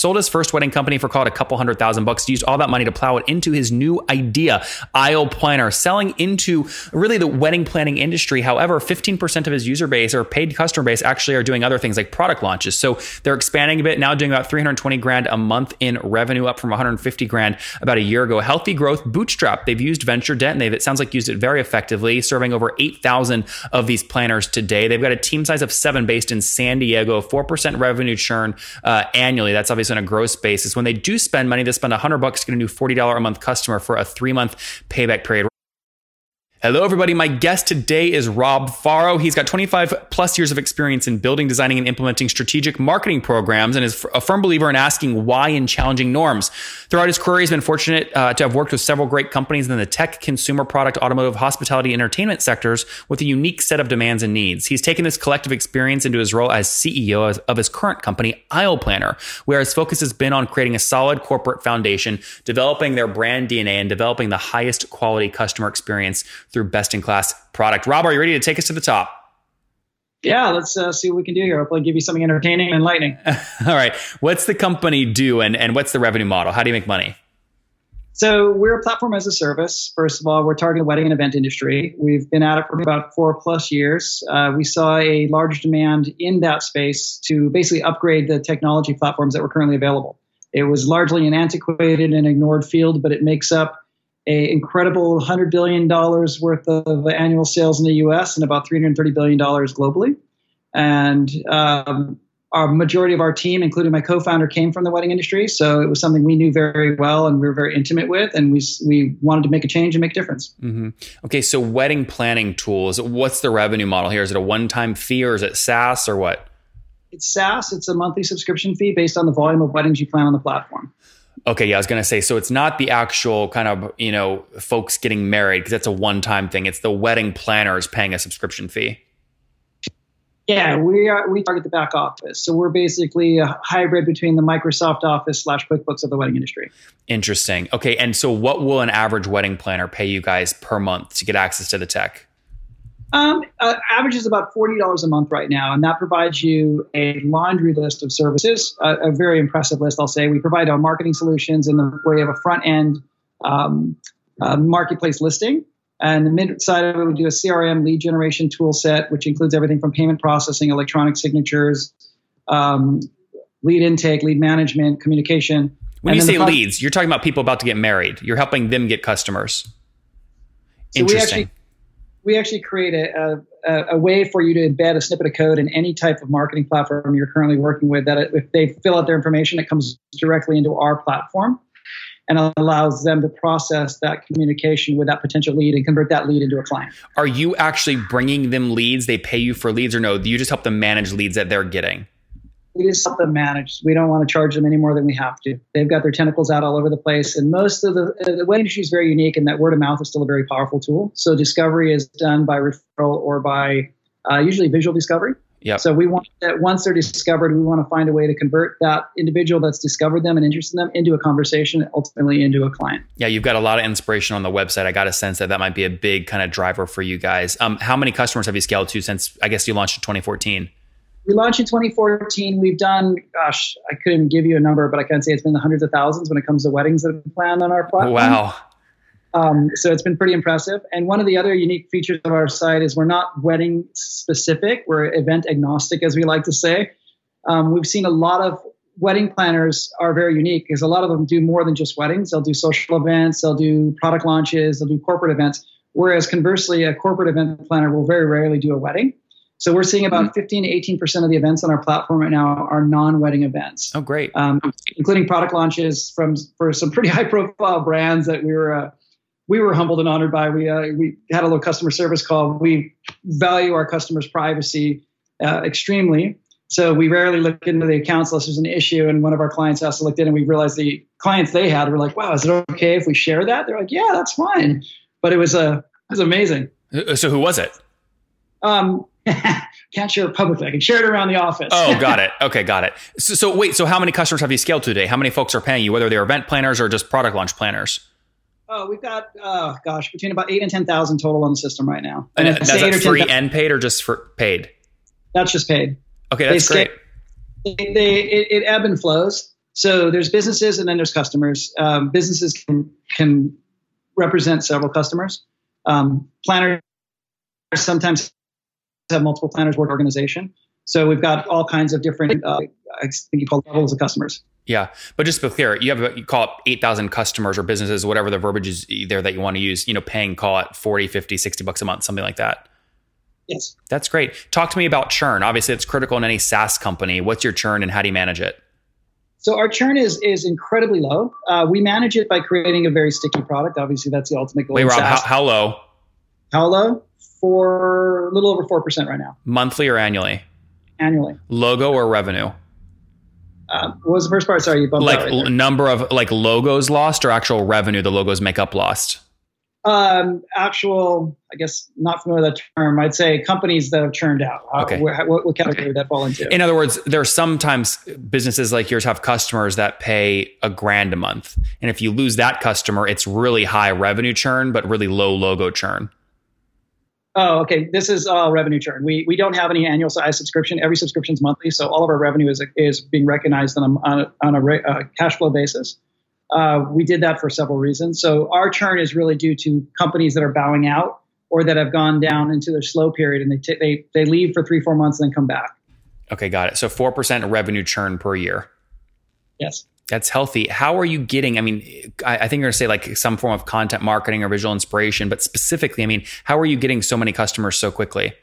sold his first wedding company for called a couple hundred thousand bucks. He used all that money to plow it into his new idea, Aisle Planner, selling into really the wedding planning industry. However, 15% of his user base or paid customer base actually are doing other things like product launches. So they're expanding a bit now, doing about 320 grand a month in revenue, up from 150 grand about a year ago. Healthy growth, bootstrap. They've used venture debt and they've, it sounds like, used it very effectively, serving over 8,000 of these planners today. They've got a team size of seven based in San Diego, 4% revenue churn uh, annually. That's obviously on a gross basis. When they do spend money, they spend 100 bucks to get a new $40 a month customer for a three month payback period. Hello, everybody. My guest today is Rob Faro. He's got 25 plus years of experience in building, designing, and implementing strategic marketing programs and is a firm believer in asking why and challenging norms. Throughout his career, he's been fortunate uh, to have worked with several great companies in the tech, consumer product, automotive, hospitality, entertainment sectors with a unique set of demands and needs. He's taken this collective experience into his role as CEO of his current company, Aisle Planner, where his focus has been on creating a solid corporate foundation, developing their brand DNA, and developing the highest quality customer experience through best in class product. Rob, are you ready to take us to the top? Yeah, let's uh, see what we can do here. Hopefully, give you something entertaining and enlightening. All right. What's the company do and, and what's the revenue model? How do you make money? So, we're a platform as a service. First of all, we're targeting the wedding and event industry. We've been at it for about four plus years. Uh, we saw a large demand in that space to basically upgrade the technology platforms that were currently available. It was largely an antiquated and ignored field, but it makes up a incredible $100 billion worth of annual sales in the US and about $330 billion globally. And um, our majority of our team, including my co-founder, came from the wedding industry, so it was something we knew very well and we were very intimate with, and we we wanted to make a change and make a difference. Mm-hmm. Okay, so wedding planning tools. What's the revenue model here? Is it a one-time fee or is it SaaS or what? It's SaaS. It's a monthly subscription fee based on the volume of weddings you plan on the platform. Okay, yeah, I was going to say so it's not the actual kind of, you know, folks getting married because that's a one-time thing. It's the wedding planners paying a subscription fee. Yeah, we are we target the back office. So we're basically a hybrid between the Microsoft Office slash QuickBooks of the wedding industry. Interesting. Okay, and so what will an average wedding planner pay you guys per month to get access to the tech? Um, uh, average is about forty dollars a month right now, and that provides you a laundry list of services. a very impressive list, I'll say. We provide our marketing solutions in the way of a front end um, uh, marketplace listing, and the mid side of it, we do a CRM lead generation tool set, which includes everything from payment processing, electronic signatures, um, lead intake, lead management, communication. When you say leads, you're talking about people about to get married. You're helping them get customers. So Interesting we actually create a, a, a, way for you to embed a snippet of code in any type of marketing platform you're currently working with. That if they fill out their information, it comes directly into our platform and allows them to process that communication with that potential lead and convert that lead into a client. Are you actually bringing them leads? They pay you for leads, or no? You just help them manage leads that they're getting we just help them manage. We don't want to charge them any more than we have to. They've got their tentacles out all over the place, and most of the the wedding industry is very unique in that word of mouth is still a very powerful tool. So discovery is done by referral or by uh, usually visual discovery. Yeah. So we want that once they're discovered, we want to find a way to convert that individual that's discovered them and interested in them into a conversation, ultimately into a client. Yeah, you've got a lot of inspiration on the website. I got a sense that that might be a big kind of driver for you guys. Um, how many customers have you scaled to since I guess you launched in 2014? We launched in 2014. We've done, gosh, I couldn't give you a number, but I can say it's been the hundreds of thousands when it comes to weddings that have been planned on our platform. Wow. Um, so it's been pretty impressive. And one of the other unique features of our site is we're not wedding specific, we're event agnostic, as we like to say. Um, we've seen a lot of wedding planners are very unique because a lot of them do more than just weddings. They'll do social events, they'll do product launches, they'll do corporate events. Whereas conversely, a corporate event planner will very rarely do a wedding. So we're seeing about mm-hmm. 15 to 18 percent of the events on our platform right now are non-wedding events. Oh, great! Um, including product launches from for some pretty high-profile brands that we were uh, we were humbled and honored by. We uh, we had a little customer service call. We value our customers' privacy uh, extremely, so we rarely look into the accounts unless there's an issue. And one of our clients asked to look in, and we realized the clients they had were like, "Wow, is it okay if we share that?" They're like, "Yeah, that's fine." But it was a uh, it was amazing. So who was it? Um, can't share it publicly. I can share it around the office. oh, got it. Okay, got it. So, so, wait, so how many customers have you scaled today? How many folks are paying you, whether they're event planners or just product launch planners? Oh, we've got, uh, gosh, between about eight and 10,000 total on the system right now. And, and that's that free 10, and paid or just for paid? That's just paid. Okay, that's they great. Scale, they, they it, it ebb and flows. So there's businesses and then there's customers. Um, businesses can can represent several customers. Um, planners sometimes have multiple planners work organization. So we've got all kinds of different, uh, I think you call levels of customers. Yeah, but just to be clear, you have you call it 8,000 customers or businesses, whatever the verbiage is there that you want to use, you know, paying call it 40, 50, 60 bucks a month, something like that. Yes. That's great. Talk to me about churn. Obviously, it's critical in any SaaS company. What's your churn and how do you manage it? So our churn is is incredibly low. Uh, we manage it by creating a very sticky product. Obviously, that's the ultimate goal. Wait, Rob, how, how low? How low? For a little over four percent right now. Monthly or annually? Annually. Logo or revenue? Uh, what was the first part? Sorry, you bumped like right number of like logos lost or actual revenue the logos make up lost. Um, actual, I guess, not familiar with that term. I'd say companies that have churned out. Uh, Okay. wh- what, what category would that fall into? In other words, there are sometimes businesses like yours have customers that pay a grand a month, and if you lose that customer, it's really high revenue churn but really low logo churn. Oh, okay. This is uh, revenue churn. We we don't have any annual size subscription. Every subscription is monthly, so all of our revenue is is being recognized on a on a, on a uh, cash flow basis. Uh, we did that for several reasons. So our churn is really due to companies that are bowing out or that have gone down into their slow period and they t- they they leave for three four months and then come back. Okay, got it. So four percent revenue churn per year. Yes. That's healthy. How are you getting? I mean, I, I think you're going to say like some form of content marketing or visual inspiration, but specifically, I mean, how are you getting so many customers so quickly?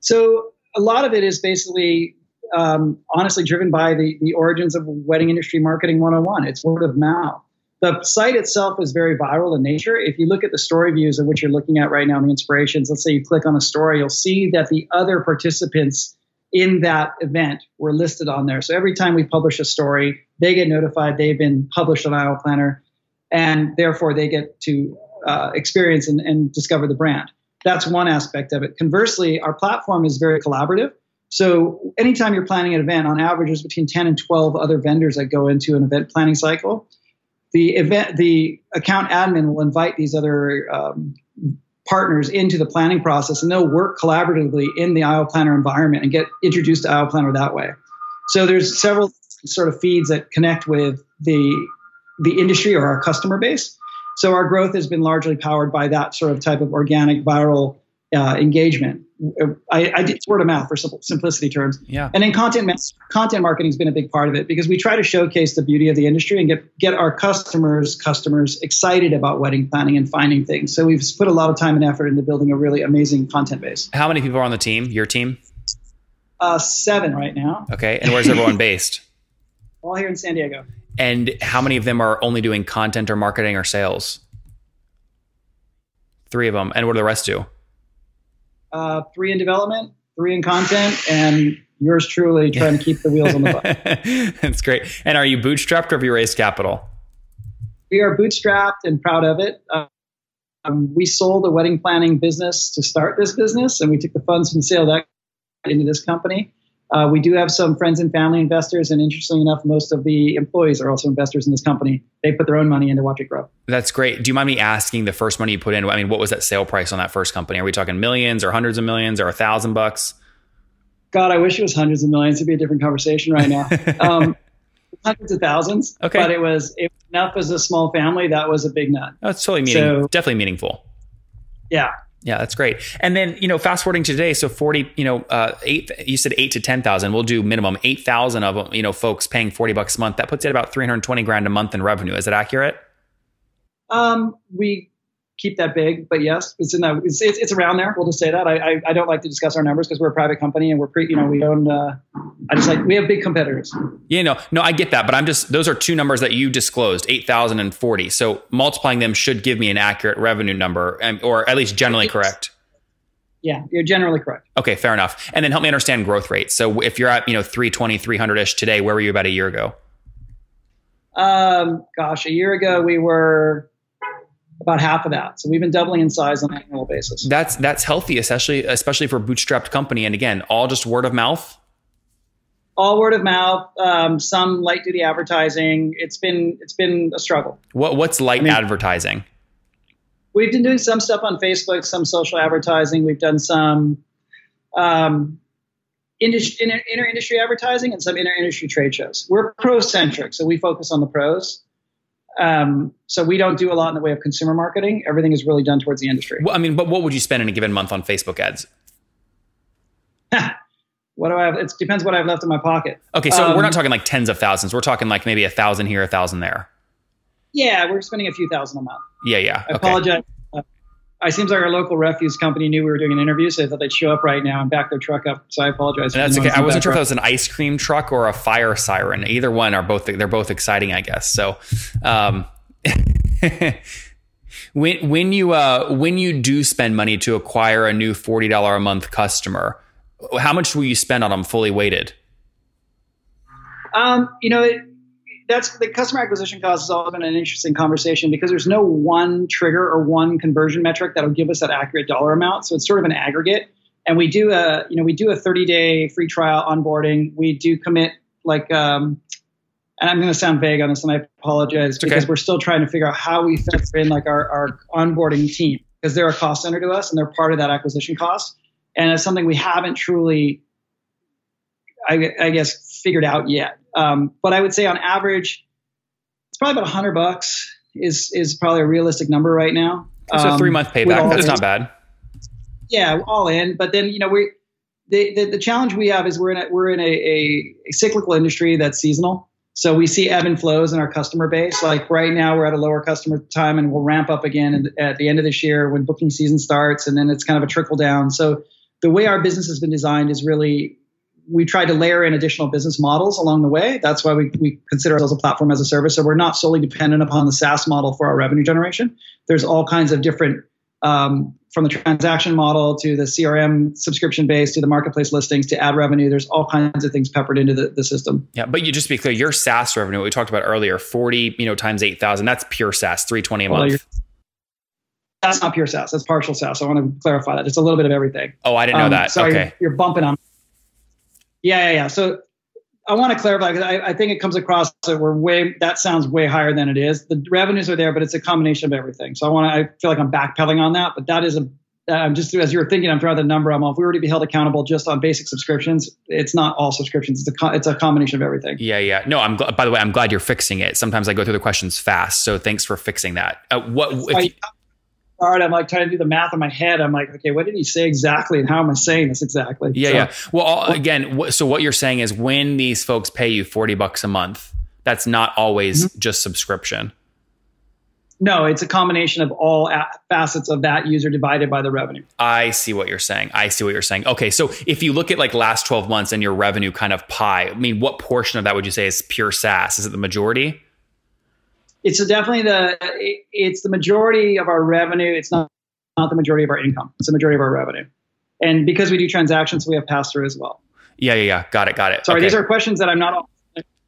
So a lot of it is basically um, honestly driven by the, the origins of wedding industry marketing 101. It's word of mouth. The site itself is very viral in nature. If you look at the story views of which you're looking at right now, the inspirations, let's say you click on a story, you'll see that the other participants in that event were listed on there. So every time we publish a story, they get notified they've been published on Aisle Planner, and therefore they get to uh, experience and, and discover the brand. That's one aspect of it. Conversely, our platform is very collaborative. So anytime you're planning an event, on average, there's between 10 and 12 other vendors that go into an event planning cycle. The event, the account admin will invite these other um, partners into the planning process, and they'll work collaboratively in the Aisle Planner environment and get introduced to Aisle Planner that way. So there's several sort of feeds that connect with the the industry or our customer base. So our growth has been largely powered by that sort of type of organic viral uh, engagement. I, I did word of mouth for simple, simplicity terms. Yeah. And then content content marketing has been a big part of it because we try to showcase the beauty of the industry and get get our customers customers excited about wedding planning and finding things. So we've put a lot of time and effort into building a really amazing content base. How many people are on the team? Your team? Uh, seven right now, Okay. And where's everyone based? all here in San Diego. And how many of them are only doing content or marketing or sales? Three of them. And what do the rest do? Uh, three in development, three in content, and yours truly trying to keep the wheels on the bus. That's great. And are you bootstrapped or have you raised capital? we are bootstrapped and proud of it. Um, we sold a wedding planning business to start this business, and we took the funds from the sale that into this company. Uh, we do have some friends and family investors, and interestingly enough, most of the employees are also investors in this company. They put their own money in to watch it grow. That's great. Do you mind me asking the first money you put in? I mean, what was that sale price on that first company? Are we talking millions or hundreds of millions or a thousand bucks? God, I wish it was hundreds of millions. It'd be a different conversation right now. um, hundreds of thousands. Okay. But it was, it enough as a small family. That was a big nut. That's totally meaningful. So- definitely meaningful. Yeah. Yeah, that's great. And then, you know, fast forwarding to today, so 40, you know, uh, eight, you said eight to 10,000. We'll do minimum 8,000 of them, you know, folks paying 40 bucks a month. That puts it about 320 grand a month in revenue. Is that accurate? Um, we keep that big, but yes, it's in that. It's, it's, it's around there. We'll just say that. I, I, I don't like to discuss our numbers because we're a private company and we're pre. You know, we own. Uh, I just like we have big competitors. Yeah, no, no, I get that, but I'm just those are two numbers that you disclosed, eight thousand and forty. So multiplying them should give me an accurate revenue number, um, or at least generally Yes. correct. Yeah, you're generally correct. Okay, fair enough. And then help me understand growth rates. So if you're at you know 320, 300 ish today, where were you about a year ago? Um, gosh, a year ago we were about half of that. So we've been doubling in size on an annual basis. That's that's healthy, especially especially for a bootstrapped company. And again, all just word of mouth. All word of mouth, um, some light duty advertising. It's been it's been a struggle. What what's light I mean- advertising? We've been doing some stuff on Facebook, some social advertising. We've done some um, industry, inter industry advertising and some inter industry trade shows. We're pro centric, so we focus on the pros. Um, so we don't do a lot in the way of consumer marketing. Everything is really done towards the industry. Well, I mean, but what would you spend in a given month on Facebook ads? what do I have? It depends what I have left in my pocket. Okay, so um, we're not talking like tens of thousands. We're talking like maybe a thousand here, a thousand there. Yeah, we're spending a few thousand a month. Yeah, yeah. I okay. apologize. It seems like our local refuse company knew we were doing an interview, so they thought they'd show up right now and back their truck up. So I apologize. That's okay. I wasn't sure if that was an ice cream truck or a fire siren. Either one are both they're both exciting, I guess. So, um, when when you uh, when you do spend money to acquire a new forty dollar a month customer, how much will you spend on them fully weighted? Um, you know, it, that's the customer acquisition cost has always been an interesting conversation because there's no one trigger or one conversion metric that'll give us that accurate dollar amount. So it's sort of an aggregate. And we do a, you know, we do a 30 day free trial onboarding. We do commit like, um, and I'm going to sound vague on this, and I apologize okay. because we're still trying to figure out how we fit in like our, our onboarding team because they're a cost center to us and they're part of that acquisition cost. And it's something we haven't truly, I, I guess, figured out yet. Um, but I would say on average, it's probably about a hundred bucks is is probably a realistic number right now. It's um, a three month payback. That's not bad. Yeah, all in. But then you know we the, the, the challenge we have is we're in a, we're in a, a, a cyclical industry that's seasonal. So we see ebb and flows in our customer base. Like right now, we're at a lower customer time, and we'll ramp up again at the end of this year when booking season starts, and then it's kind of a trickle down. So the way our business has been designed is really we tried to layer in additional business models along the way. That's why we, we consider ourselves a platform as a service. So we're not solely dependent upon the SaaS model for our revenue generation. There's all kinds of different, um, from the transaction model to the CRM subscription base to the marketplace listings to ad revenue. There's all kinds of things peppered into the, the system. Yeah, but you just to be clear, your SaaS revenue, what we talked about earlier, 40, you know, times 8,000, that's pure SaaS, 320 a month. that's not pure SaaS. That's partial SaaS. I want to clarify that. It's a little bit of everything. Oh, I didn't know um, that. Sorry, okay. You're, you're bumping on yeah, yeah, yeah. So I want to clarify because I, I, think it comes across that we're way that sounds way higher than it is. The revenues are there, but it's a combination of everything. So I want to. I feel like I'm backpedaling on that, but that is a. I'm just as you're thinking, I'm throwing the number. I'm off. We were to be held accountable just on basic subscriptions. It's not all subscriptions. It's a it's a combination of everything. Yeah, yeah. No, I'm. By the way, I'm glad you're fixing it. Sometimes I go through the questions fast, so thanks for fixing that. Uh, what? If you, hard. I'm like trying to do the math in my head. I'm like, okay, what did he say exactly, and how am I saying this exactly? Yeah, so, yeah. Well, all, again, so what you're saying is when these folks pay you forty bucks a month, that's not always mm-hmm. just subscription. No, it's a combination of all facets of that user divided by the revenue. I see what you're saying. I see what you're saying. Okay, so if you look at like last 12 months and your revenue kind of pie, I mean, what portion of that would you say is pure SaaS? Is it the majority? It's definitely the it's the majority of our revenue. It's not not the majority of our income. It's the majority of our revenue, and because we do transactions, we have pass through as well. Yeah, yeah, yeah. Got it, got it. Sorry, okay. these are questions that I'm not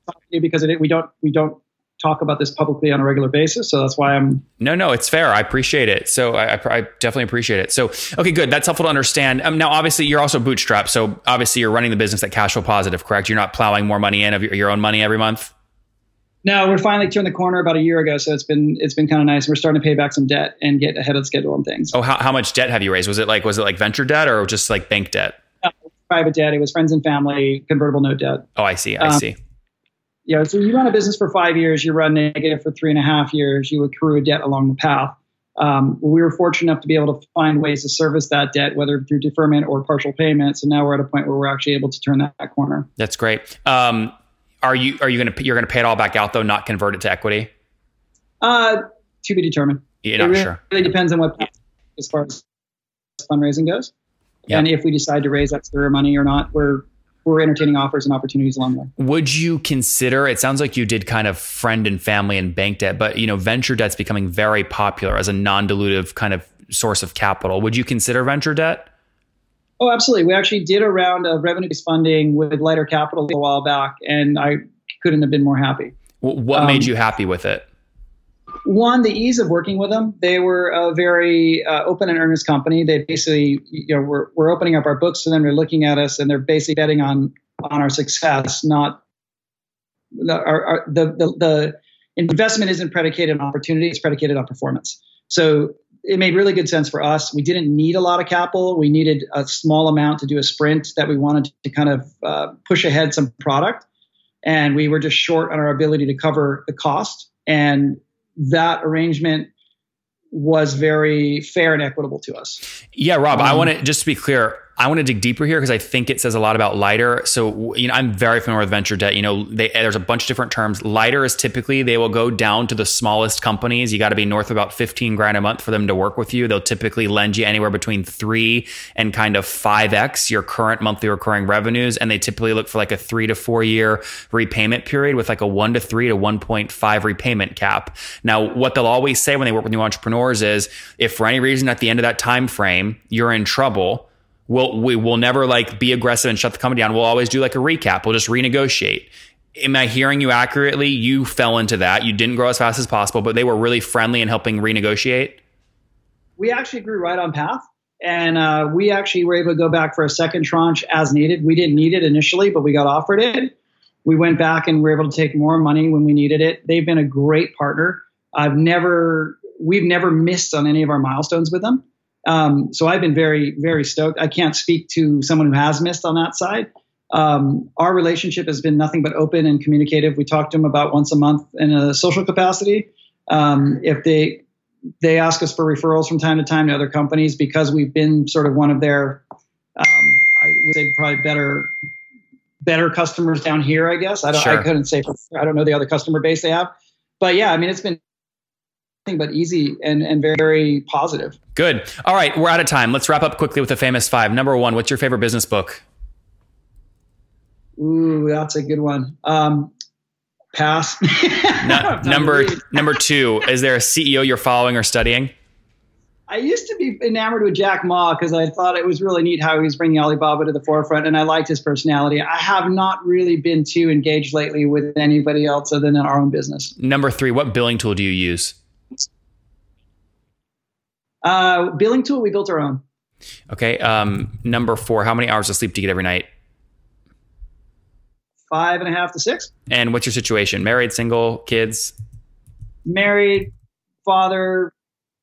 talking to because it, we don't we don't talk about this publicly on a regular basis. So that's why I'm. No, no, it's fair. I appreciate it. So I, I definitely appreciate it. So okay, good. That's helpful to understand. Um, now, obviously, you're also bootstrapped. So obviously, you're running the business at cash flow positive, correct? You're not plowing more money in of your own money every month. No, we're finally turned the corner about a year ago, so it's been it's been kind of nice. We're starting to pay back some debt and get ahead of schedule on things. Oh, how, how much debt have you raised? Was it like was it like venture debt or just like bank debt? Uh, private debt. It was friends and family convertible note debt. Oh, I see. I um, see. Yeah, so you run a business for five years, you run negative for three and a half years, you accrue a debt along the path. Um, we were fortunate enough to be able to find ways to service that debt, whether through deferment or partial payments. And now we're at a point where we're actually able to turn that, that corner. That's great. Um, are you are you going to you're going to pay it all back out though, not convert it to equity? Uh, to be determined. You're not it really, sure. really depends on what as far as fundraising goes, yep. and if we decide to raise extra money or not. We're we're entertaining offers and opportunities along the way. Would you consider? It sounds like you did kind of friend and family and bank debt, but you know, venture debt's becoming very popular as a non-dilutive kind of source of capital. Would you consider venture debt? Oh, absolutely. We actually did a round of revenue-based funding with Lighter Capital a while back, and I couldn't have been more happy. What um, made you happy with it? One, the ease of working with them. They were a very uh, open and earnest company. They basically, you know, we're, we're opening up our books to them. They're looking at us, and they're basically betting on on our success, not our, our, the, the the investment isn't predicated on opportunity; it's predicated on performance. So it made really good sense for us. We didn't need a lot of capital. We needed a small amount to do a sprint that we wanted to kind of uh, push ahead some product. And we were just short on our ability to cover the cost. And that arrangement was very fair and equitable to us. Yeah, Rob, um, I want to just to be clear, I want to dig deeper here because I think it says a lot about lighter. So, you know, I'm very familiar with venture debt. You know, they, there's a bunch of different terms. Lighter is typically they will go down to the smallest companies. You got to be north of about 15 grand a month for them to work with you. They'll typically lend you anywhere between three and kind of 5x your current monthly recurring revenues. And they typically look for like a three to four year repayment period with like a one to three to 1.5 repayment cap. Now, what they'll always say when they work with new entrepreneurs is if for any reason at the end of that time frame, you're in trouble, we'll we will never like be aggressive and shut the company down. We'll always do like a recap. We'll just renegotiate. Am I hearing you accurately? You fell into that. You didn't grow as fast as possible, but they were really friendly in helping renegotiate. We actually grew right on path, and uh, we actually were able to go back for a second tranche as needed. We didn't need it initially, but we got offered it. We went back and we were able to take more money when we needed it. They've been a great partner. I've never, we've never missed on any of our milestones with them. Um, so I've been very, very stoked. I can't speak to someone who has missed on that side. Um, our relationship has been nothing but open and communicative. We talk to them about once a month in a social capacity. Um, if they they ask us for referrals from time to time to other companies because we've been sort of one of their, um, I would say probably better better customers down here. I guess I don't. Sure. I couldn't say. For, I don't know the other customer base they have, but yeah, I mean it's been but easy and, and very, very positive. Good. All right, we're out of time. Let's wrap up quickly with the famous five. Number one, what's your favorite business book? Ooh, that's a good one. Um, pass. no, number number two, is there a CEO you're following or studying? I used to be enamored with Jack Ma because I thought it was really neat how he was bringing Alibaba to the forefront, and I liked his personality. I have not really been too engaged lately with anybody else other than our own business. Number three, what billing tool do you use? Uh, billing tool, we built our own. Okay. Um, number four, how many hours of sleep do you get every night? Five and a half to six. And what's your situation? Married, single, kids? Married, father,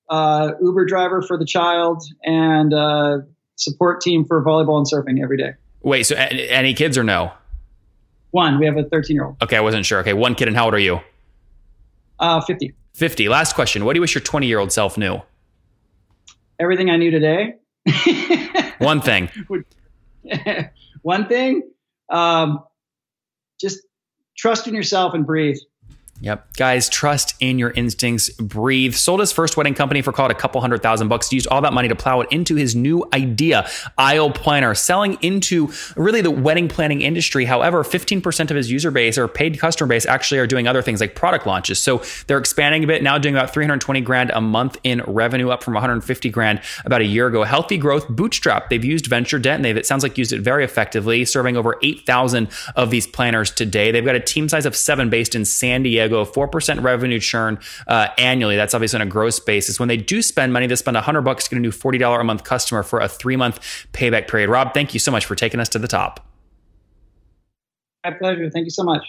uh, Uber driver for the child, and uh, support team for volleyball and surfing every day. Wait, so any kids or no? One. We have a 13 year old. Okay, I wasn't sure. Okay, one kid, and how old are you? Uh, 50. 50. Last question. What do you wish your 20 year old self knew? Everything I knew today. One thing. One thing. Um, just trust in yourself and breathe. Yep. Guys, trust in your instincts. Breathe. Sold his first wedding company for called a couple hundred thousand bucks. Used all that money to plow it into his new idea, Aisle Planner, selling into really the wedding planning industry. However, 15% of his user base or paid customer base actually are doing other things like product launches. So they're expanding a bit now, doing about 320 grand a month in revenue, up from 150 grand about a year ago. Healthy growth, bootstrap. They've used venture debt and they've, it sounds like, used it very effectively, serving over 8,000 of these planners today. They've got a team size of seven based in San Diego. Go 4% revenue churn uh, annually. That's obviously on a gross basis. When they do spend money, they spend 100 bucks to get a new $40 a month customer for a three month payback period. Rob, thank you so much for taking us to the top. My pleasure. Thank you so much.